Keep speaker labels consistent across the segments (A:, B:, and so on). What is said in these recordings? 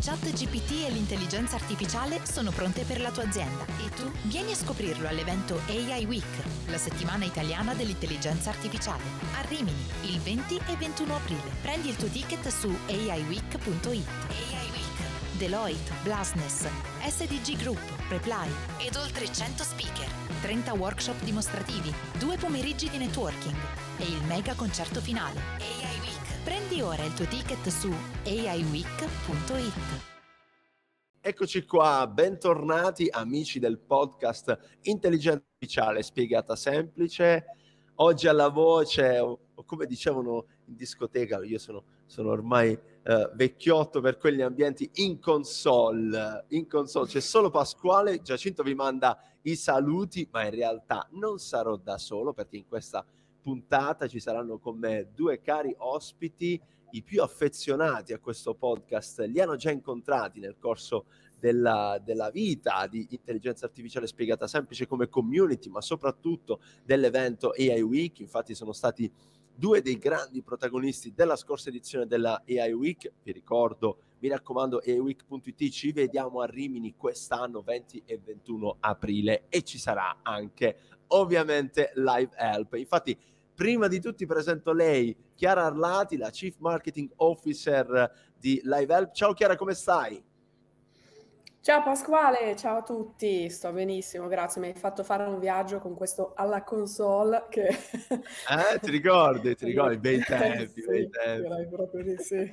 A: ChatGPT e l'intelligenza artificiale sono pronte per la tua azienda e tu vieni a scoprirlo all'evento AI Week, la settimana italiana dell'intelligenza artificiale, a Rimini, il 20 e 21 aprile. Prendi il tuo ticket su aiweek.it. AI Week. Deloitte, Blasness, SDG Group, Reply ed oltre 100 speaker, 30 workshop dimostrativi, due pomeriggi di networking e il mega concerto finale. AI. Prendi ora il tuo ticket su aiweek.it.
B: Eccoci qua, bentornati amici del podcast Intelligenza Artificiale Spiegata Semplice. Oggi alla voce, o, come dicevano in discoteca, io sono, sono ormai eh, vecchiotto per quegli ambienti in console. In console c'è solo Pasquale, Giacinto vi manda i saluti, ma in realtà non sarò da solo perché in questa puntata ci saranno con me due cari ospiti, i più affezionati a questo podcast, li hanno già incontrati nel corso della, della, vita di intelligenza artificiale spiegata semplice come community, ma soprattutto dell'evento AI Week. Infatti sono stati due dei grandi protagonisti della scorsa edizione della AI Week. Vi ricordo, mi raccomando, aiweek.it, ci vediamo a Rimini quest'anno 20 e 21 aprile e ci sarà anche ovviamente Live Help. Infatti Prima di tutti presento lei, Chiara Arlati, la Chief Marketing Officer di LiveHelp. Ciao Chiara, come stai?
C: Ciao Pasquale, ciao a tutti, sto benissimo, grazie, mi hai fatto fare un viaggio con questo alla console che...
B: Eh, ti ricordi, ti ricordi, bei tempi,
C: sì,
B: bei tempi.
C: Di sì.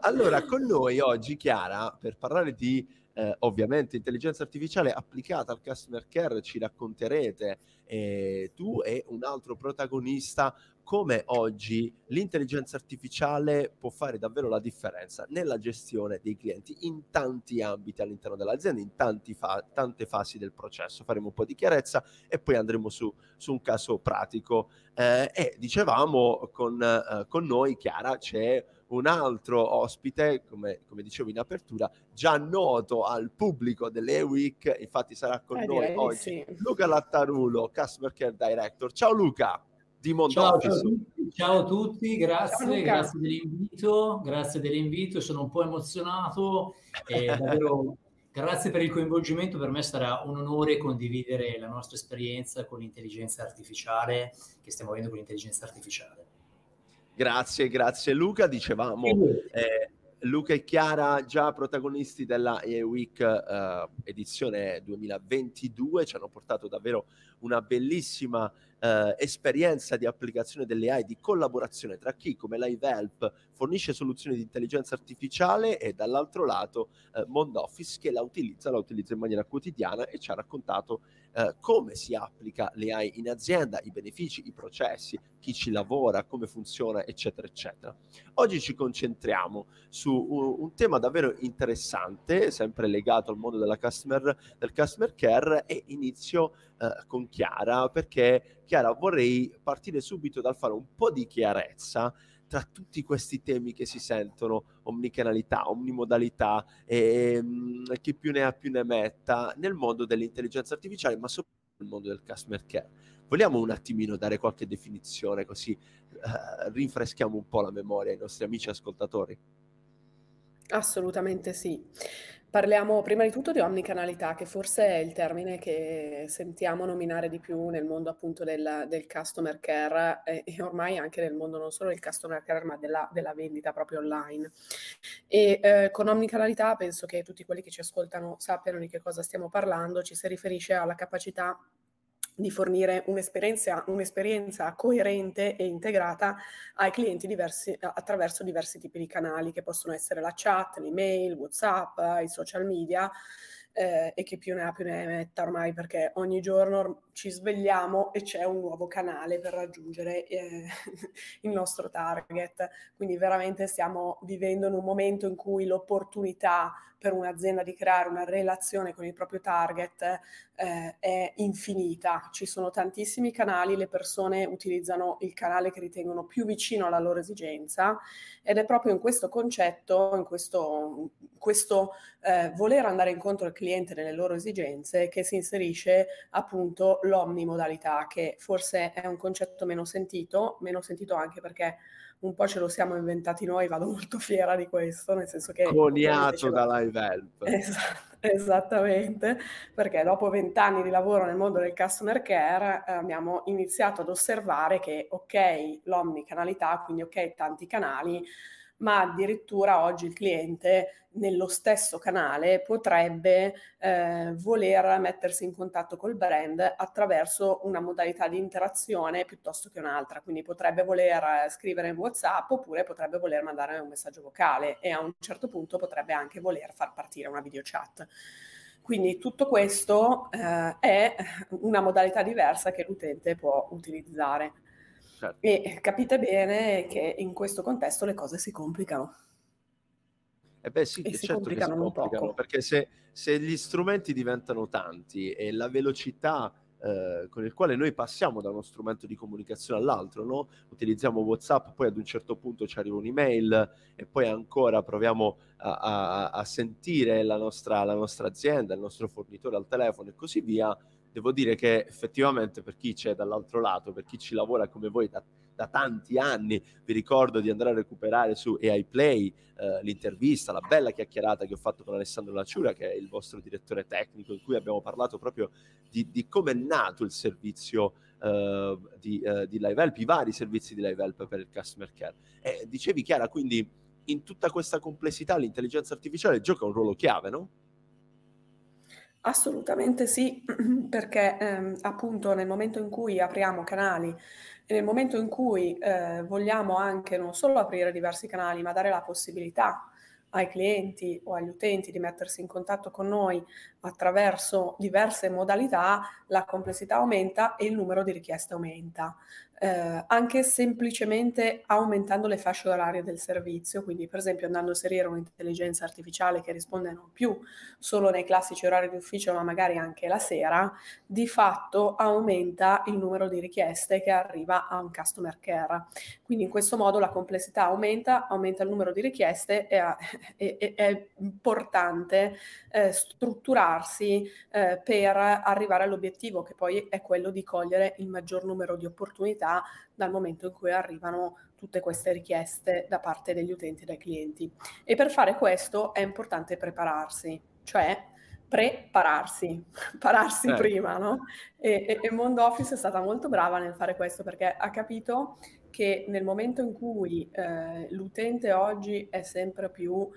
B: allora, con noi oggi, Chiara, per parlare di eh, ovviamente intelligenza artificiale applicata al customer care, ci racconterete eh, tu e un altro protagonista come oggi l'intelligenza artificiale può fare davvero la differenza nella gestione dei clienti in tanti ambiti all'interno dell'azienda, in fa- tante fasi del processo. Faremo un po' di chiarezza e poi andremo su, su un caso pratico. Eh, e dicevamo con, eh, con noi, Chiara, c'è un altro ospite, come, come, dicevo in apertura, già noto al pubblico delle Week, infatti sarà con eh, noi oggi sì. Luca Lattarulo, Customer Care Director. Ciao Luca! di
D: Ciao, ciao, a tutti, ciao a tutti, grazie, ciao, grazie dell'invito, grazie dell'invito, sono un po' emozionato e davvero grazie per il coinvolgimento, per me sarà un onore condividere la nostra esperienza con l'intelligenza artificiale che stiamo avendo con l'intelligenza artificiale.
B: Grazie, grazie Luca, dicevamo eh, Luca e Chiara già protagonisti della EA Week eh, edizione 2022 ci hanno portato davvero una bellissima eh, esperienza di applicazione delle AI, di collaborazione tra chi come LiveHelp fornisce soluzioni di intelligenza artificiale e dall'altro lato eh, Mondoffice che la utilizza, la utilizza in maniera quotidiana e ci ha raccontato eh, come si applica le AI in azienda, i benefici, i processi, chi ci lavora, come funziona, eccetera, eccetera. Oggi ci concentriamo su un, un tema davvero interessante, sempre legato al mondo customer, del customer care e inizio eh, con Chiara perché Chiara vorrei partire subito dal fare un po' di chiarezza tra tutti questi temi che si sentono, omnicanalità, omnimodalità, e, um, chi più ne ha più ne metta, nel mondo dell'intelligenza artificiale, ma soprattutto nel mondo del customer care. Vogliamo un attimino dare qualche definizione così uh, rinfreschiamo un po' la memoria ai nostri amici ascoltatori?
C: Assolutamente sì. Parliamo prima di tutto di omnicanalità, che forse è il termine che sentiamo nominare di più nel mondo appunto del, del customer care e, e, ormai anche nel mondo non solo del customer care ma della, della vendita proprio online. E eh, con omnicanalità penso che tutti quelli che ci ascoltano sappiano di che cosa stiamo parlando, ci si riferisce alla capacità di fornire un'esperienza, un'esperienza, coerente e integrata ai clienti diversi, attraverso diversi tipi di canali che possono essere la chat, l'email, WhatsApp, i social media eh, e che più ne ha più ne metta ormai perché ogni giorno ci svegliamo e c'è un nuovo canale per raggiungere eh, il nostro target. Quindi veramente stiamo vivendo in un momento in cui l'opportunità per un'azienda di creare una relazione con il proprio target eh, è infinita. Ci sono tantissimi canali, le persone utilizzano il canale che ritengono più vicino alla loro esigenza ed è proprio in questo concetto, in questo, questo eh, voler andare incontro al cliente, nelle loro esigenze, che si inserisce appunto l'omnimodalità, che forse è un concetto meno sentito, meno sentito anche perché un po' ce lo siamo inventati noi, vado molto fiera di questo, nel senso che...
B: Coniato da Live Help.
C: Esatto. Esattamente, perché dopo vent'anni di lavoro nel mondo del customer care eh, abbiamo iniziato ad osservare che ok, l'omnicanalità, quindi ok, tanti canali, ma addirittura oggi il cliente nello stesso canale potrebbe eh, voler mettersi in contatto col brand attraverso una modalità di interazione piuttosto che un'altra, quindi potrebbe voler scrivere in WhatsApp oppure potrebbe voler mandare un messaggio vocale e a un certo punto potrebbe anche voler far partire una video chat. Quindi tutto questo eh, è una modalità diversa che l'utente può utilizzare. Certo. E capite bene che in questo contesto le cose si complicano.
B: Eh beh sì, e si certo complicano, si complicano perché se, se, gli strumenti diventano tanti e la velocità eh, con il quale noi passiamo da uno strumento di comunicazione all'altro, no? utilizziamo WhatsApp, poi ad un certo punto ci arriva un'email e poi ancora proviamo a, a, a sentire la nostra, la nostra azienda, il nostro fornitore al telefono e così via, devo dire che effettivamente per chi c'è dall'altro lato, per chi ci lavora come voi da, da tanti anni, vi ricordo di andare a recuperare su AI Play eh, l'intervista, la bella chiacchierata che ho fatto con Alessandro Laciura, che è il vostro direttore tecnico, in cui abbiamo parlato proprio di, di come è nato il servizio eh, di, eh, di Live Help, i vari servizi di Live Help per il customer care. E dicevi Chiara, quindi in tutta questa complessità l'intelligenza artificiale gioca un ruolo chiave, no?
C: Assolutamente sì, perché ehm, appunto nel momento in cui apriamo canali e nel momento in cui eh, vogliamo anche non solo aprire diversi canali, ma dare la possibilità ai clienti o agli utenti di mettersi in contatto con noi attraverso diverse modalità, la complessità aumenta e il numero di richieste aumenta eh, anche semplicemente aumentando le fasce orarie del servizio, quindi per esempio andando a inserire un'intelligenza artificiale che risponde non più solo nei classici orari di ufficio, ma magari anche la sera, di fatto aumenta il numero di richieste che arriva a un customer care. Quindi in questo modo la complessità aumenta, aumenta il numero di richieste e è, importante eh, strutturarsi eh, per arrivare all'obiettivo che poi è quello di cogliere il maggior numero di opportunità dal momento in cui arrivano tutte queste richieste da parte degli utenti e dai clienti. E per fare questo è importante prepararsi, cioè prepararsi, pararsi eh. prima, no? E, e, e Mondo Office è stata molto brava nel fare questo perché ha capito che nel momento in cui eh, l'utente oggi è sempre più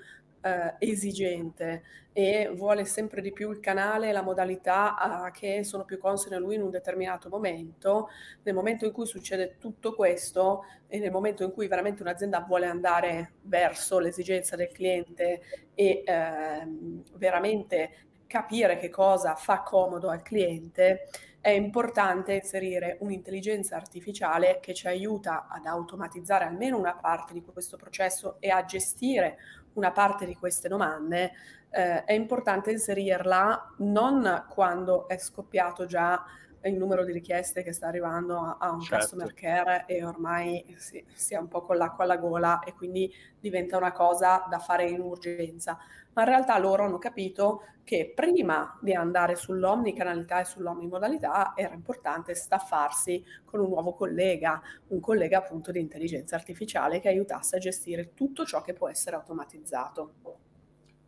C: eh, esigente e vuole sempre di più il canale e la modalità che sono più consone a lui in un determinato momento, nel momento in cui succede tutto questo e nel momento in cui veramente un'azienda vuole andare verso l'esigenza del cliente e eh, veramente capire che cosa fa comodo al cliente, è importante inserire un'intelligenza artificiale che ci aiuta ad automatizzare almeno una parte di questo processo e a gestire una parte di queste domande, eh, è importante inserirla non quando è scoppiato già il numero di richieste che sta arrivando a, a un certo. customer care e ormai si, si è un po' con l'acqua alla gola e quindi diventa una cosa da fare in urgenza. Ma in realtà loro hanno capito che prima di andare sull'omnicanalità e sull'omnimodalità era importante staffarsi con un nuovo collega, un collega appunto di intelligenza artificiale che aiutasse a gestire tutto ciò che può essere automatizzato.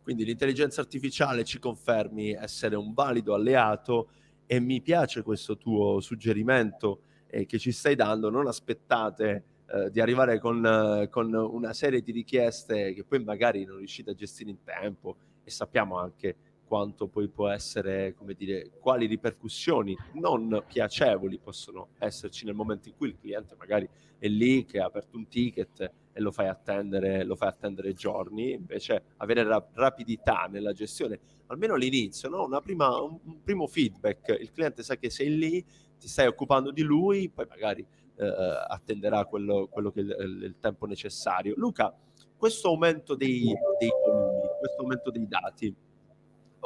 B: Quindi l'intelligenza artificiale ci confermi essere un valido alleato e mi piace questo tuo suggerimento eh, che ci stai dando, non aspettate eh, di arrivare con, eh, con, una serie di richieste che poi magari non riuscite a gestire in tempo. E sappiamo anche quanto poi può essere, come dire, quali ripercussioni non piacevoli possono esserci nel momento in cui il cliente magari è lì che ha aperto un ticket e lo fai attendere, lo fai attendere giorni, invece avere ra- rapidità nella gestione, almeno all'inizio, no? prima, un, primo feedback, il cliente sa che sei lì, ti stai occupando di lui, poi magari eh, attenderà quello, quello che il, il, tempo necessario. Luca, questo aumento dei, dei volumi, questo aumento dei dati,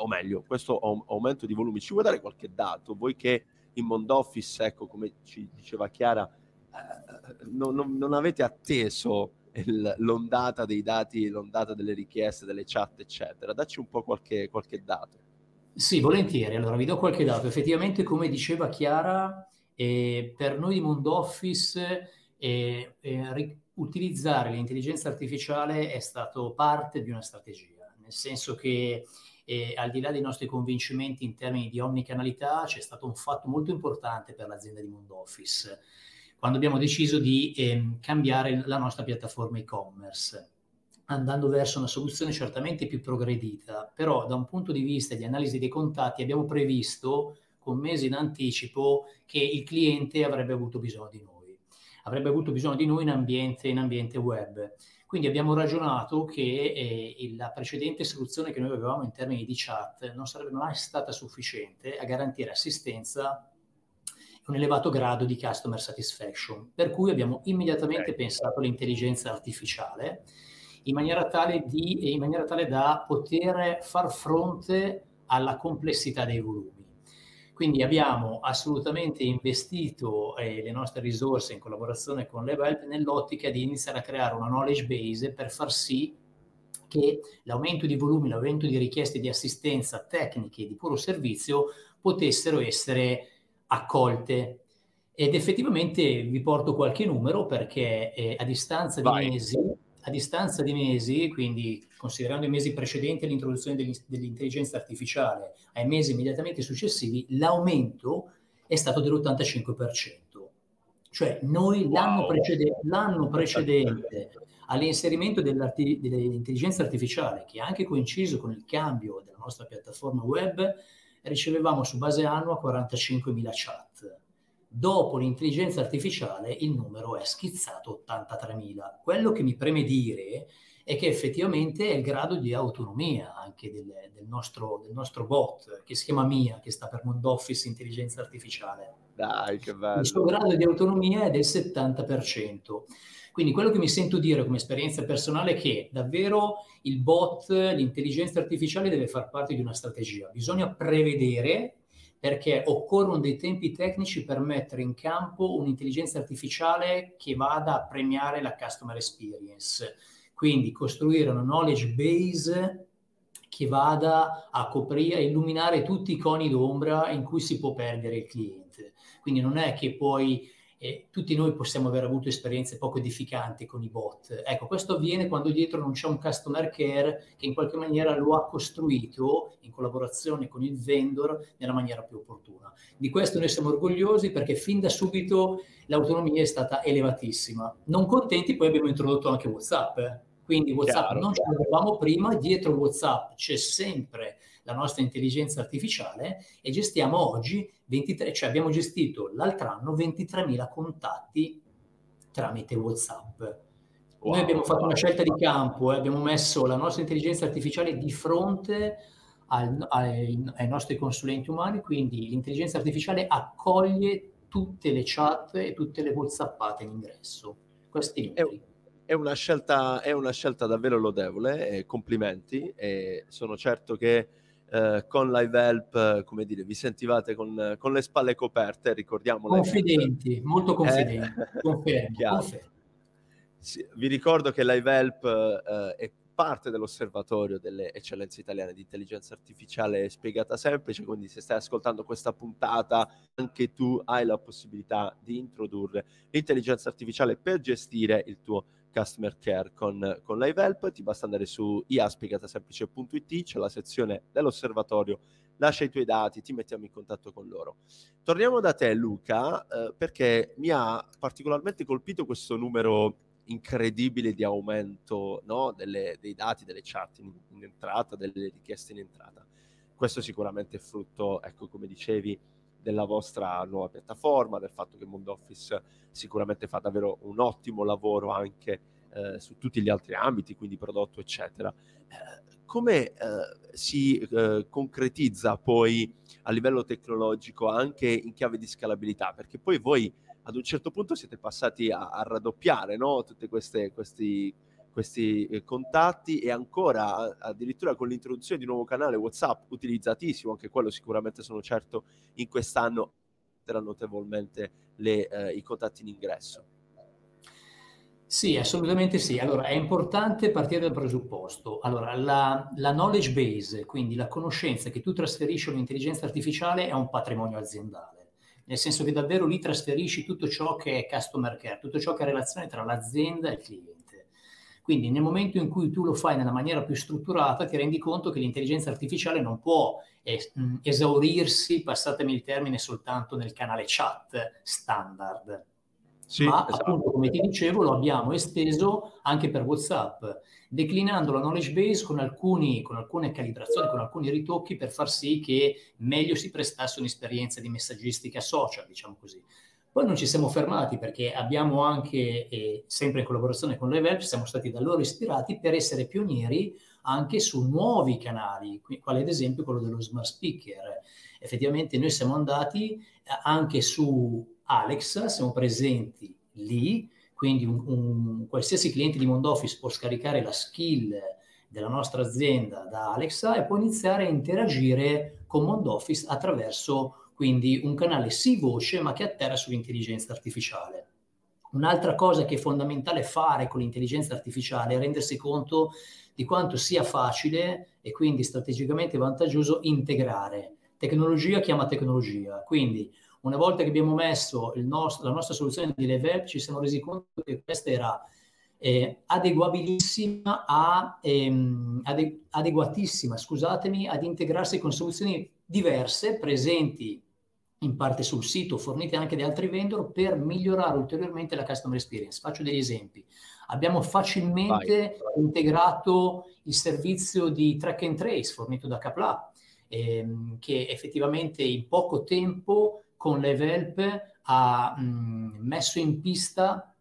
B: o meglio, questo aumento di volumi, ci vuoi dare qualche dato? Voi che in Mondo Office, ecco, come ci diceva Chiara, eh, non, non, non, avete atteso l'ondata dei dati, l'ondata delle richieste, delle chat, eccetera. Dacci un po' qualche, qualche dato.
D: Sì, volentieri. Allora, vi do qualche dato. Effettivamente, come diceva Chiara, eh, per noi di Mondo Office eh, eh, utilizzare l'intelligenza artificiale è stato parte di una strategia, nel senso che eh, al di là dei nostri convincimenti in termini di omnicanalità, c'è stato un fatto molto importante per l'azienda di Mondo Office, quando abbiamo deciso di ehm, cambiare la nostra piattaforma e-commerce andando verso una soluzione certamente più progredita, però da un punto di vista di analisi dei contatti abbiamo previsto con mesi in anticipo che il cliente avrebbe avuto bisogno di noi, avrebbe avuto bisogno di noi in ambiente, in ambiente web. Quindi abbiamo ragionato che eh, la precedente soluzione che noi avevamo in termini di chat non sarebbe mai stata sufficiente a garantire assistenza e un elevato grado di customer satisfaction, per cui abbiamo immediatamente okay. pensato all'intelligenza artificiale in maniera, tale di, in maniera tale da poter far fronte alla complessità dei volumi. Quindi abbiamo assolutamente investito eh, le nostre risorse in collaborazione con Level nell'ottica di iniziare a creare una knowledge base per far sì che l'aumento di volumi, l'aumento di richieste di assistenza tecniche di puro servizio potessero essere accolte. Ed effettivamente vi porto qualche numero perché eh, a distanza di Vai. mesi a distanza di mesi, quindi considerando i mesi precedenti all'introduzione dell'intelligenza artificiale ai mesi immediatamente successivi, l'aumento è stato dell'85%. Cioè noi wow. l'anno, precede- l'anno precedente all'inserimento dell'intelligenza artificiale, che ha anche coinciso con il cambio della nostra piattaforma web, ricevevamo su base annua 45.000 chat Dopo l'intelligenza artificiale il numero è schizzato 83.000. Quello che mi preme dire è che effettivamente è il grado di autonomia anche del, del, nostro, del nostro, bot, che si chiama MIA, che sta per Mondo Office Intelligenza Artificiale.
B: Dai, che bello.
D: Il suo grado di autonomia è del 70%. Quindi quello che mi sento dire come esperienza personale è che davvero il bot, l'intelligenza artificiale deve far parte di una strategia. Bisogna prevedere perché occorrono dei tempi tecnici per mettere in campo un'intelligenza artificiale che vada a premiare la customer experience. Quindi costruire una knowledge base che vada a coprire, a illuminare tutti i coni d'ombra in cui si può perdere il cliente. Quindi non è che poi e tutti noi possiamo aver avuto esperienze poco edificanti con i bot. Ecco, questo avviene quando dietro non c'è un customer care che in qualche maniera lo ha costruito in collaborazione con il vendor nella maniera più opportuna. Di questo noi siamo orgogliosi perché fin da subito l'autonomia è stata elevatissima. Non contenti, poi abbiamo introdotto anche WhatsApp. Eh. Quindi WhatsApp chiaro, non ce l'avevamo prima, dietro WhatsApp c'è sempre la nostra intelligenza artificiale e gestiamo oggi 23, cioè abbiamo gestito l'altro anno 23.000 contatti tramite WhatsApp. Wow, Noi abbiamo fatto una scelta di campo, eh, abbiamo messo la nostra intelligenza artificiale di fronte al, ai, ai, nostri consulenti umani, quindi l'intelligenza artificiale accoglie tutte le chat e tutte le whatsappate in ingresso. Questi numeri.
B: È una scelta, è una scelta davvero lodevole, eh, complimenti, e sono certo che eh, con Live Help, come dire, vi sentivate con, con le spalle coperte, ricordiamo.
D: Confidenti, molto confidenti, eh, confermo, confermo.
B: Sì, vi ricordo che Live Help eh, è parte dell'osservatorio delle eccellenze italiane di intelligenza artificiale spiegata semplice, quindi se stai ascoltando questa puntata anche tu hai la possibilità di introdurre l'intelligenza artificiale per gestire il tuo customer care con, con LiveHelp, ti basta andare su iaspiegatasemplice.it, c'è la sezione dell'osservatorio, lascia i tuoi dati, ti mettiamo in contatto con loro. Torniamo da te Luca, eh, perché mi ha particolarmente colpito questo numero incredibile di aumento no? delle, dei dati, delle chat in, in entrata, delle richieste in entrata. Questo sicuramente è frutto, ecco come dicevi, della vostra nuova piattaforma, del fatto che Mondo Office sicuramente fa davvero un ottimo lavoro anche eh, su tutti gli altri ambiti, quindi prodotto, eccetera. Eh, come eh, si eh, concretizza poi a livello tecnologico anche in chiave di scalabilità? Perché poi voi ad un certo punto siete passati a, a raddoppiare no? tutti questi questi eh, contatti e ancora addirittura con l'introduzione di un nuovo canale WhatsApp utilizzatissimo, anche quello sicuramente sono certo in quest'anno notevolmente le, eh, i contatti in ingresso.
D: Sì, assolutamente sì. Allora, è importante partire dal presupposto. Allora, la, la, knowledge base, quindi la conoscenza che tu trasferisci all'intelligenza artificiale è un patrimonio aziendale, nel senso che davvero lì trasferisci tutto ciò che è customer care, tutto ciò che è relazione tra l'azienda e il cliente. Quindi nel momento in cui tu lo fai nella maniera più strutturata, ti rendi conto che l'intelligenza artificiale non può es- esaurirsi, passatemi il termine, soltanto nel canale chat standard sì, ma esatto. appunto come ti dicevo lo abbiamo esteso anche per WhatsApp, declinando la knowledge base con, alcuni, con alcune calibrazioni, con alcuni ritocchi per far sì che meglio si prestasse un'esperienza di messaggistica social, diciamo così. Poi non ci siamo fermati perché abbiamo anche, eh, sempre in collaborazione con Level, siamo stati da loro ispirati per essere pionieri anche su nuovi canali, quale ad esempio quello dello smart speaker. Effettivamente noi siamo andati eh, anche su Alexa, siamo presenti lì, quindi un, un, qualsiasi cliente di Mondoffice può scaricare la skill della nostra azienda da Alexa e può iniziare a interagire con Mondoffice attraverso quindi un canale sì voce ma che atterra sull'intelligenza artificiale. Un'altra cosa che è fondamentale fare con l'intelligenza artificiale è rendersi conto di quanto sia facile e quindi strategicamente vantaggioso integrare. Tecnologia chiama tecnologia, quindi una volta che abbiamo messo nostro, la nostra soluzione di level, ci siamo resi conto che questa era eh, adeguabilissima a, ehm, ade- adeguatissima, scusatemi, ad integrarsi con soluzioni diverse presenti in parte sul sito, fornite anche da altri vendor per migliorare ulteriormente la customer experience. Faccio degli esempi. Abbiamo facilmente Vai. integrato il servizio di track and trace fornito da Capla, ehm, che effettivamente in poco tempo con Levelp ha mh, messo in pista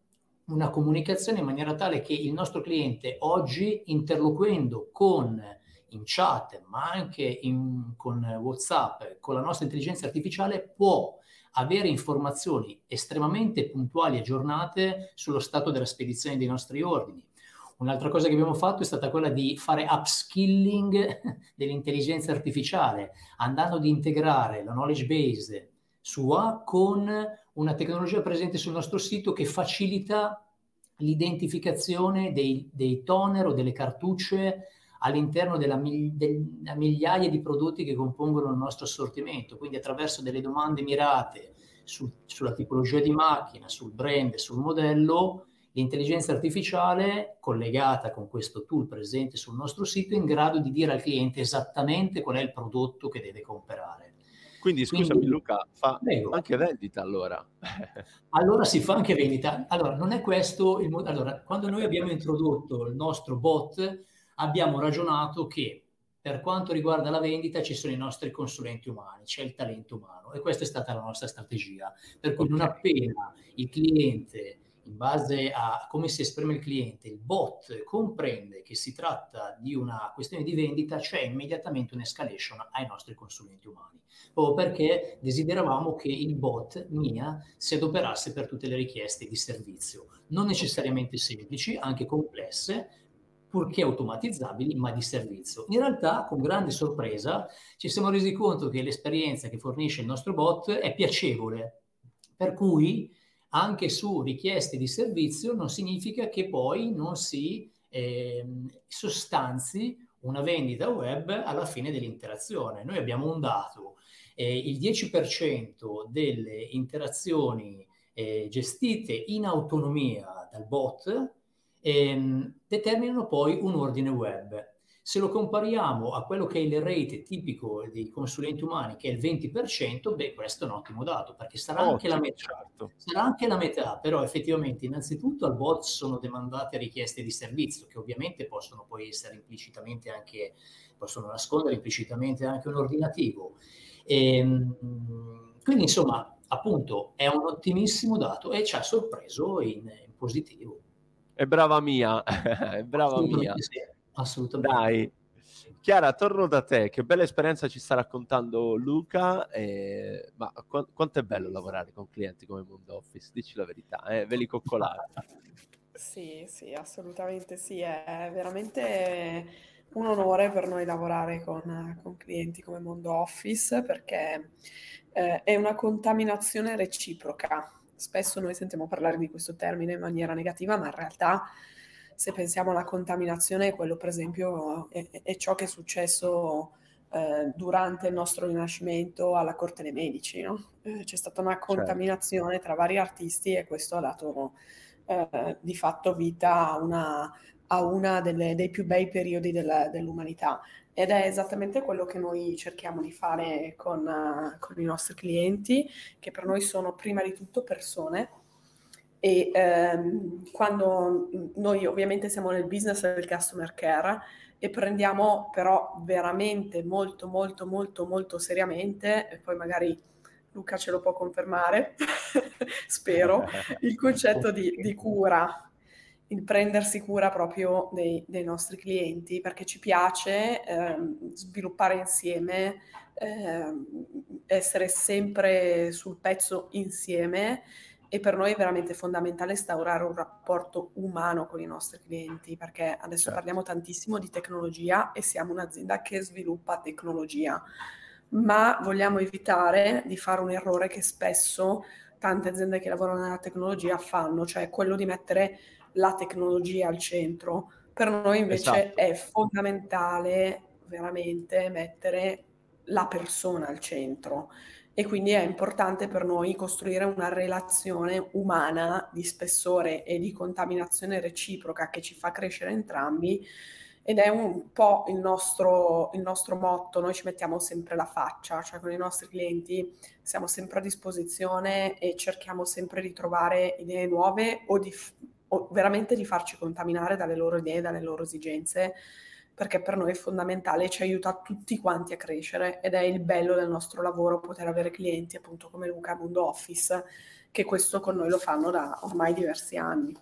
D: una comunicazione in maniera tale che il nostro cliente oggi interloquendo con in chat, ma anche in, con WhatsApp, con la nostra intelligenza artificiale, può avere informazioni estremamente puntuali e aggiornate sullo stato della spedizione dei nostri ordini. Un'altra cosa che abbiamo fatto è stata quella di fare upskilling dell'intelligenza artificiale, andando ad integrare la knowledge base sua con una tecnologia presente sul nostro sito che facilita l'identificazione dei, dei toner o delle cartucce all'interno della, della migliaia di prodotti che compongono il nostro assortimento, quindi attraverso delle domande mirate su, sulla tipologia di macchina, sul brand, sul modello, l'intelligenza artificiale collegata con questo tool presente sul nostro sito è in grado di dire al cliente esattamente qual è il prodotto che deve comprare.
B: Quindi scusami Quindi, Luca, fa prego. anche vendita allora?
D: allora si fa anche vendita. Allora, non è questo il modo. Allora, quando noi abbiamo introdotto il nostro bot, abbiamo ragionato che per quanto riguarda la vendita ci sono i nostri consulenti umani, c'è il talento umano e questa è stata la nostra strategia. Per cui non appena il cliente in base a come si esprime il cliente, il bot comprende che si tratta di una questione di vendita, c'è immediatamente un'escalation ai nostri consulenti umani, proprio perché desideravamo che il bot MIA si adoperasse per tutte le richieste di servizio, non necessariamente semplici, anche complesse, purché automatizzabili, ma di servizio. In realtà, con grande sorpresa, ci siamo resi conto che l'esperienza che fornisce il nostro bot è piacevole, per cui anche su richieste di servizio non significa che poi non si eh, sostanzi una vendita web alla fine dell'interazione. Noi abbiamo un dato, eh, il 10% delle interazioni eh, gestite in autonomia dal bot ehm, determinano poi un ordine web. Se lo compariamo a quello che è il rate tipico dei consulenti umani, che è il 20%, beh, questo è un ottimo dato, perché sarà, oh, anche, la metà, certo. sarà anche la metà, però effettivamente innanzitutto al bot sono demandate richieste di servizio, che ovviamente possono poi essere implicitamente anche, possono nascondere implicitamente anche un ordinativo. E, ehm, quindi insomma, appunto, è un ottimissimo dato e ci ha sorpreso in, in positivo.
B: È brava mia, è brava mia.
D: Sì. Assolutamente.
B: Dai. Chiara, torno da te, che bella esperienza ci sta raccontando Luca, eh, ma qu- quanto è bello lavorare con clienti come Mondo Office, dici la verità, eh? ve li coccolate.
C: Sì, sì, assolutamente sì, è veramente un onore per noi lavorare con, con clienti come Mondo Office perché eh, è una contaminazione reciproca spesso noi sentiamo parlare di questo termine in maniera negativa, ma in realtà se pensiamo alla contaminazione, quello per esempio è, è ciò che è successo eh, durante il nostro rinascimento alla corte dei medici. No? Eh, c'è stata una certo. contaminazione tra vari artisti e questo ha dato eh, di fatto vita a una, a delle, dei più bei periodi della, dell'umanità. Ed è esattamente quello che noi cerchiamo di fare con, uh, con i nostri clienti, che per noi sono prima di tutto persone e ehm, quando noi ovviamente siamo nel business del customer care e prendiamo però veramente molto molto molto molto seriamente e poi magari Luca ce lo può confermare spero il concetto di, di, cura il prendersi cura proprio dei, dei nostri clienti perché ci piace ehm, sviluppare insieme ehm, essere sempre sul pezzo insieme e per noi è veramente fondamentale instaurare un rapporto umano con i nostri clienti, perché adesso certo. parliamo tantissimo di tecnologia e siamo un'azienda che sviluppa tecnologia, ma vogliamo evitare di fare un errore che spesso tante aziende che lavorano nella tecnologia fanno, cioè quello di mettere la tecnologia al centro. Per noi invece esatto. è fondamentale veramente mettere la persona al centro e quindi è importante per noi costruire una relazione umana di spessore e di contaminazione reciproca che ci fa crescere entrambi ed è un po' il nostro, il nostro motto, noi ci mettiamo sempre la faccia, cioè con i nostri clienti siamo sempre a disposizione e cerchiamo sempre di trovare idee nuove o, di, veramente di farci contaminare dalle loro idee, dalle loro esigenze perché per noi è fondamentale e ci aiuta tutti quanti a crescere ed è il bello del nostro lavoro poter avere clienti appunto come Luca Mundo Office che questo con noi lo fanno da ormai diversi anni.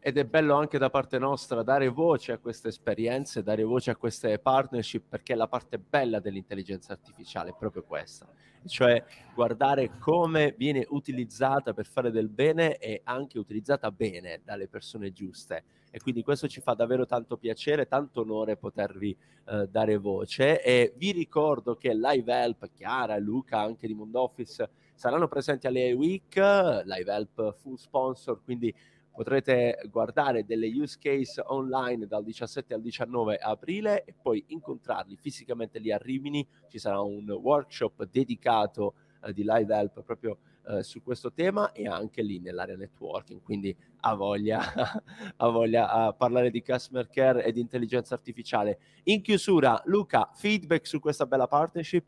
B: Ed è bello anche da parte nostra dare voce a queste esperienze, dare voce a queste partnership, perché la parte bella dell'intelligenza artificiale è proprio questa, cioè guardare come viene utilizzata per fare del bene e anche utilizzata bene dalle persone giuste. E quindi questo ci fa davvero tanto piacere, tanto onore potervi eh, dare voce. E vi ricordo che Live Help, Chiara Luca anche di Mondo Office saranno presenti alle Week, Live Help full sponsor, quindi potrete guardare delle use case online dal 17 al 19 aprile e poi incontrarli fisicamente lì a Rimini, ci sarà un workshop dedicato eh, di Live Help proprio eh, su questo tema e anche lì nell'area networking, quindi ha voglia, ha voglia a parlare di customer care e di intelligenza artificiale. In chiusura, Luca, feedback su questa bella partnership?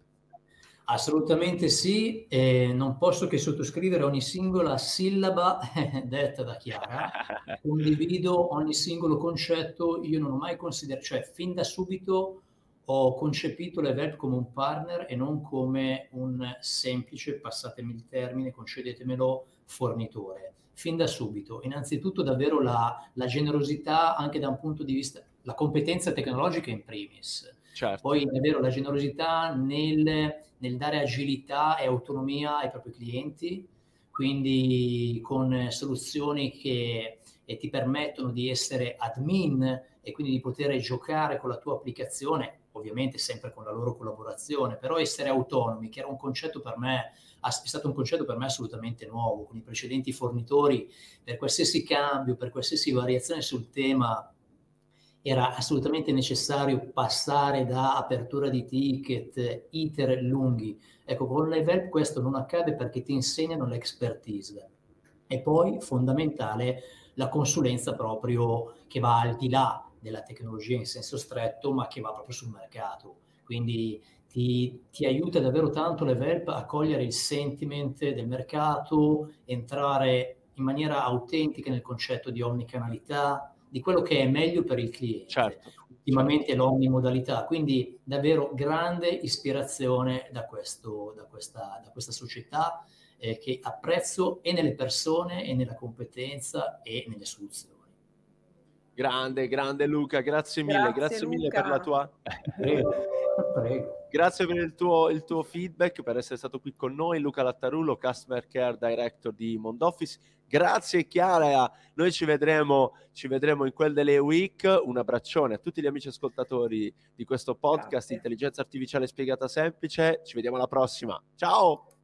D: Assolutamente sì, e non posso che sottoscrivere ogni singola sillaba detta da Chiara, condivido ogni singolo concetto, io non ho mai considerato, cioè fin da subito ho concepito l'Everb come un partner e non come un semplice, passatemi il termine, concedetemelo, fornitore. Fin da subito, innanzitutto davvero la, la generosità anche da un punto di vista, la competenza tecnologica in primis, certo. poi davvero la generosità nel, nel dare agilità e autonomia ai propri clienti, quindi con soluzioni che ti permettono di essere admin e quindi di poter giocare con la tua applicazione ovviamente sempre con la loro collaborazione, però essere autonomi, che era un concetto per me, è stato un concetto per me assolutamente nuovo, con i precedenti fornitori, per qualsiasi cambio, per qualsiasi variazione sul tema, era assolutamente necessario passare da apertura di ticket, iter lunghi. Ecco, con Level questo non accade perché ti insegnano l'expertise. E poi, fondamentale, la consulenza proprio che va al di là della tecnologia in senso stretto, ma che va proprio sul mercato. Quindi ti, ti aiuta davvero tanto l'Evelp a cogliere il sentiment del mercato, entrare in maniera autentica nel concetto di omnicanalità, di quello che è meglio per il cliente. Certo. Ultimamente l'omnimodalità, quindi davvero grande ispirazione da, questo, da, questa, da questa società eh, che apprezzo e nelle persone e nella competenza e nelle soluzioni.
B: Grande, grande Luca, grazie mille, grazie, grazie mille per la tua... Grazie per il tuo, il tuo, feedback, per essere stato qui con noi. Luca Lattarullo, Customer Care Director di Mondoffice. Grazie Chiara, noi ci vedremo, ci vedremo in quel delle week. Un abbraccione a tutti gli amici ascoltatori di questo podcast Grazie. Intelligenza Artificiale Spiegata Semplice. Ci vediamo alla prossima. Ciao!